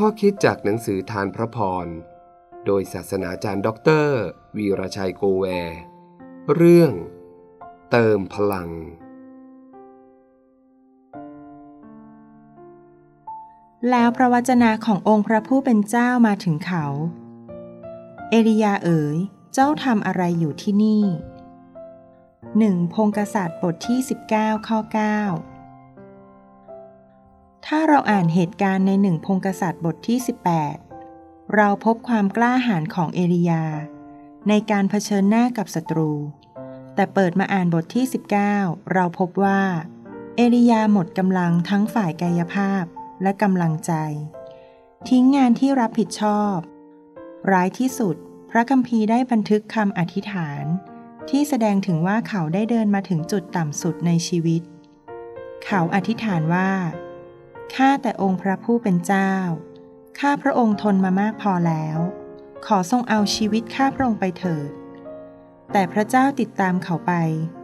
ข้อคิดจากหนังสือทานพระพร โดยศาสนาจารย์ด็อกเตอร์วีรชัยโกแว เรื่อง เติมพลัง แล้วพระวจนะขององค์พระผู้เป็นเจ้ามาถึงเขา เอลียาเอ๋ย เจ้าทำอะไรอยู่ที่นี่หนึ่งพงศ์กษัตริย์บทที่ 19 ข้อ 9 ถ้าเราอ่านเหตุการณ์ในหนึ่งพงกษัตริย์บทที่ 18 เราพบความกล้าหาญของเอลียา ในการเผชิญหน้ากับศัตรู แต่เปิดมาอ่านบทที่ 19 เราพบว่า เอลียาหมดกำลังทั้งฝ่ายกายภาพและกำลังใจ ทิ้งงานที่รับผิดชอบ ร้ายที่สุด พระคัมภีร์ได้บันทึกคำอธิษฐาน ที่แสดงถึงว่าเขาได้เดินมาถึงจุดต่ำสุดในชีวิต เขาอธิษฐานว่า ข้าแต่องค์พระผู้เป็นเจ้า ข้าพระองค์ทนมามากพอแล้ว ขอทรงเอาชีวิตข้าพระองค์ไปเถิด แต่พระเจ้าติดตามเขาไป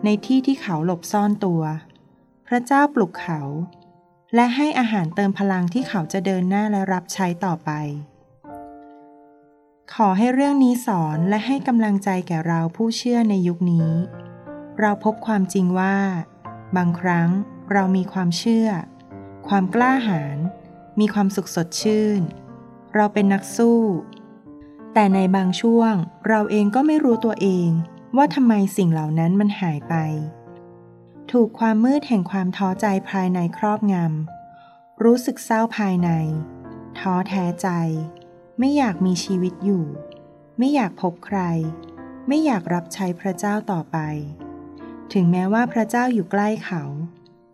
ในที่ที่เขาหลบซ่อนตัว พระเจ้าปลุกเขา และให้อาหารเติมพลังที่เขาจะเดินหน้าและรับใช้ต่อไป ขอให้เรื่องนี้สอนและให้กำลังใจแก่เราผู้เชื่อในยุคนี้ เราพบความจริงว่า บางครั้งเรามีความเชื่อ ความกล้าหาญ มีความสุขสดชื่น เราเป็นนักสู้ แต่ในบางช่วงเราเองก็ไม่รู้ตัวเองว่าทำไมสิ่งเหล่านั้นมันหายไป ถูกความมืดแห่งความท้อใจภายในครอบงำ รู้สึกเศร้าภายใน ท้อแท้ใจ ไม่อยากมีชีวิตอยู่ ไม่อยากพบใคร ไม่อยากรับใช้พระเจ้าต่อไป ถึงแม้ว่าพระเจ้าอยู่ใกล้เขา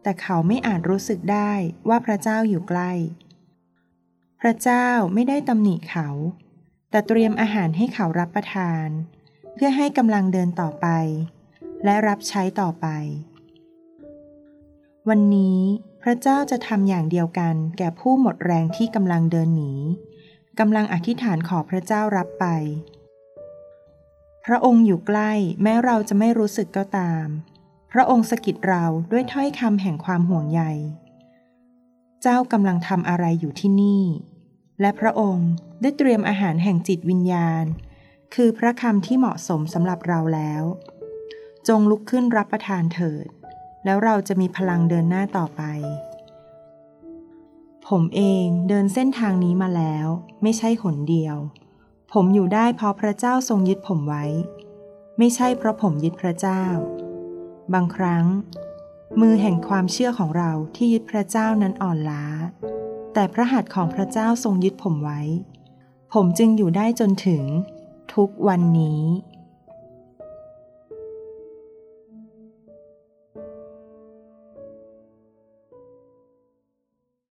แต่เขาไม่อาจรู้สึกได้ว่าพระเจ้าอยู่ใกล้ พระเจ้าไม่ได้ตำหนิเขา แต่เตรียมอาหารให้เขารับประทาน เพื่อให้กำลังเดินต่อไป และรับใช้ต่อไป วันนี้พระเจ้าจะทำอย่างเดียวกันแก่ผู้หมดแรงที่กำลังเดินหนีกำลังอธิษฐานขอพระเจ้ารับไป พระองค์อยู่ใกล้แม้เราจะไม่รู้สึกก็ตาม ระองค์สกิดเราด้วยถ้อยคำแห่งความห่วงใย เจ้ากำลังทำอะไรอยู่ที่นี่ และพระองค์ได้เตรียมอาหารแห่งจิตวิญญาณ คือพระคำที่เหมาะสมสำหรับเราแล้ว จงลุกขึ้นรับประทานเถิด แล้วเราจะมีพลังเดินหน้าต่อไป ผมเองเดินเส้นทางนี้มาแล้ว ไม่ใช่หนเดียว ผมอยู่ได้เพราะพระเจ้าทรงยึดผมไว้ ไม่ใช่เพราะผมยึดพระเจ้า บางครั้ง มือแห่งความเชื่อของเราที่ยึดพระเจ้านั้นอ่อนล้า แต่พระหัตถ์ของพระเจ้าทรงยึดผมไว้ ผมจึงอยู่ได้จนถึง ทุกวันนี้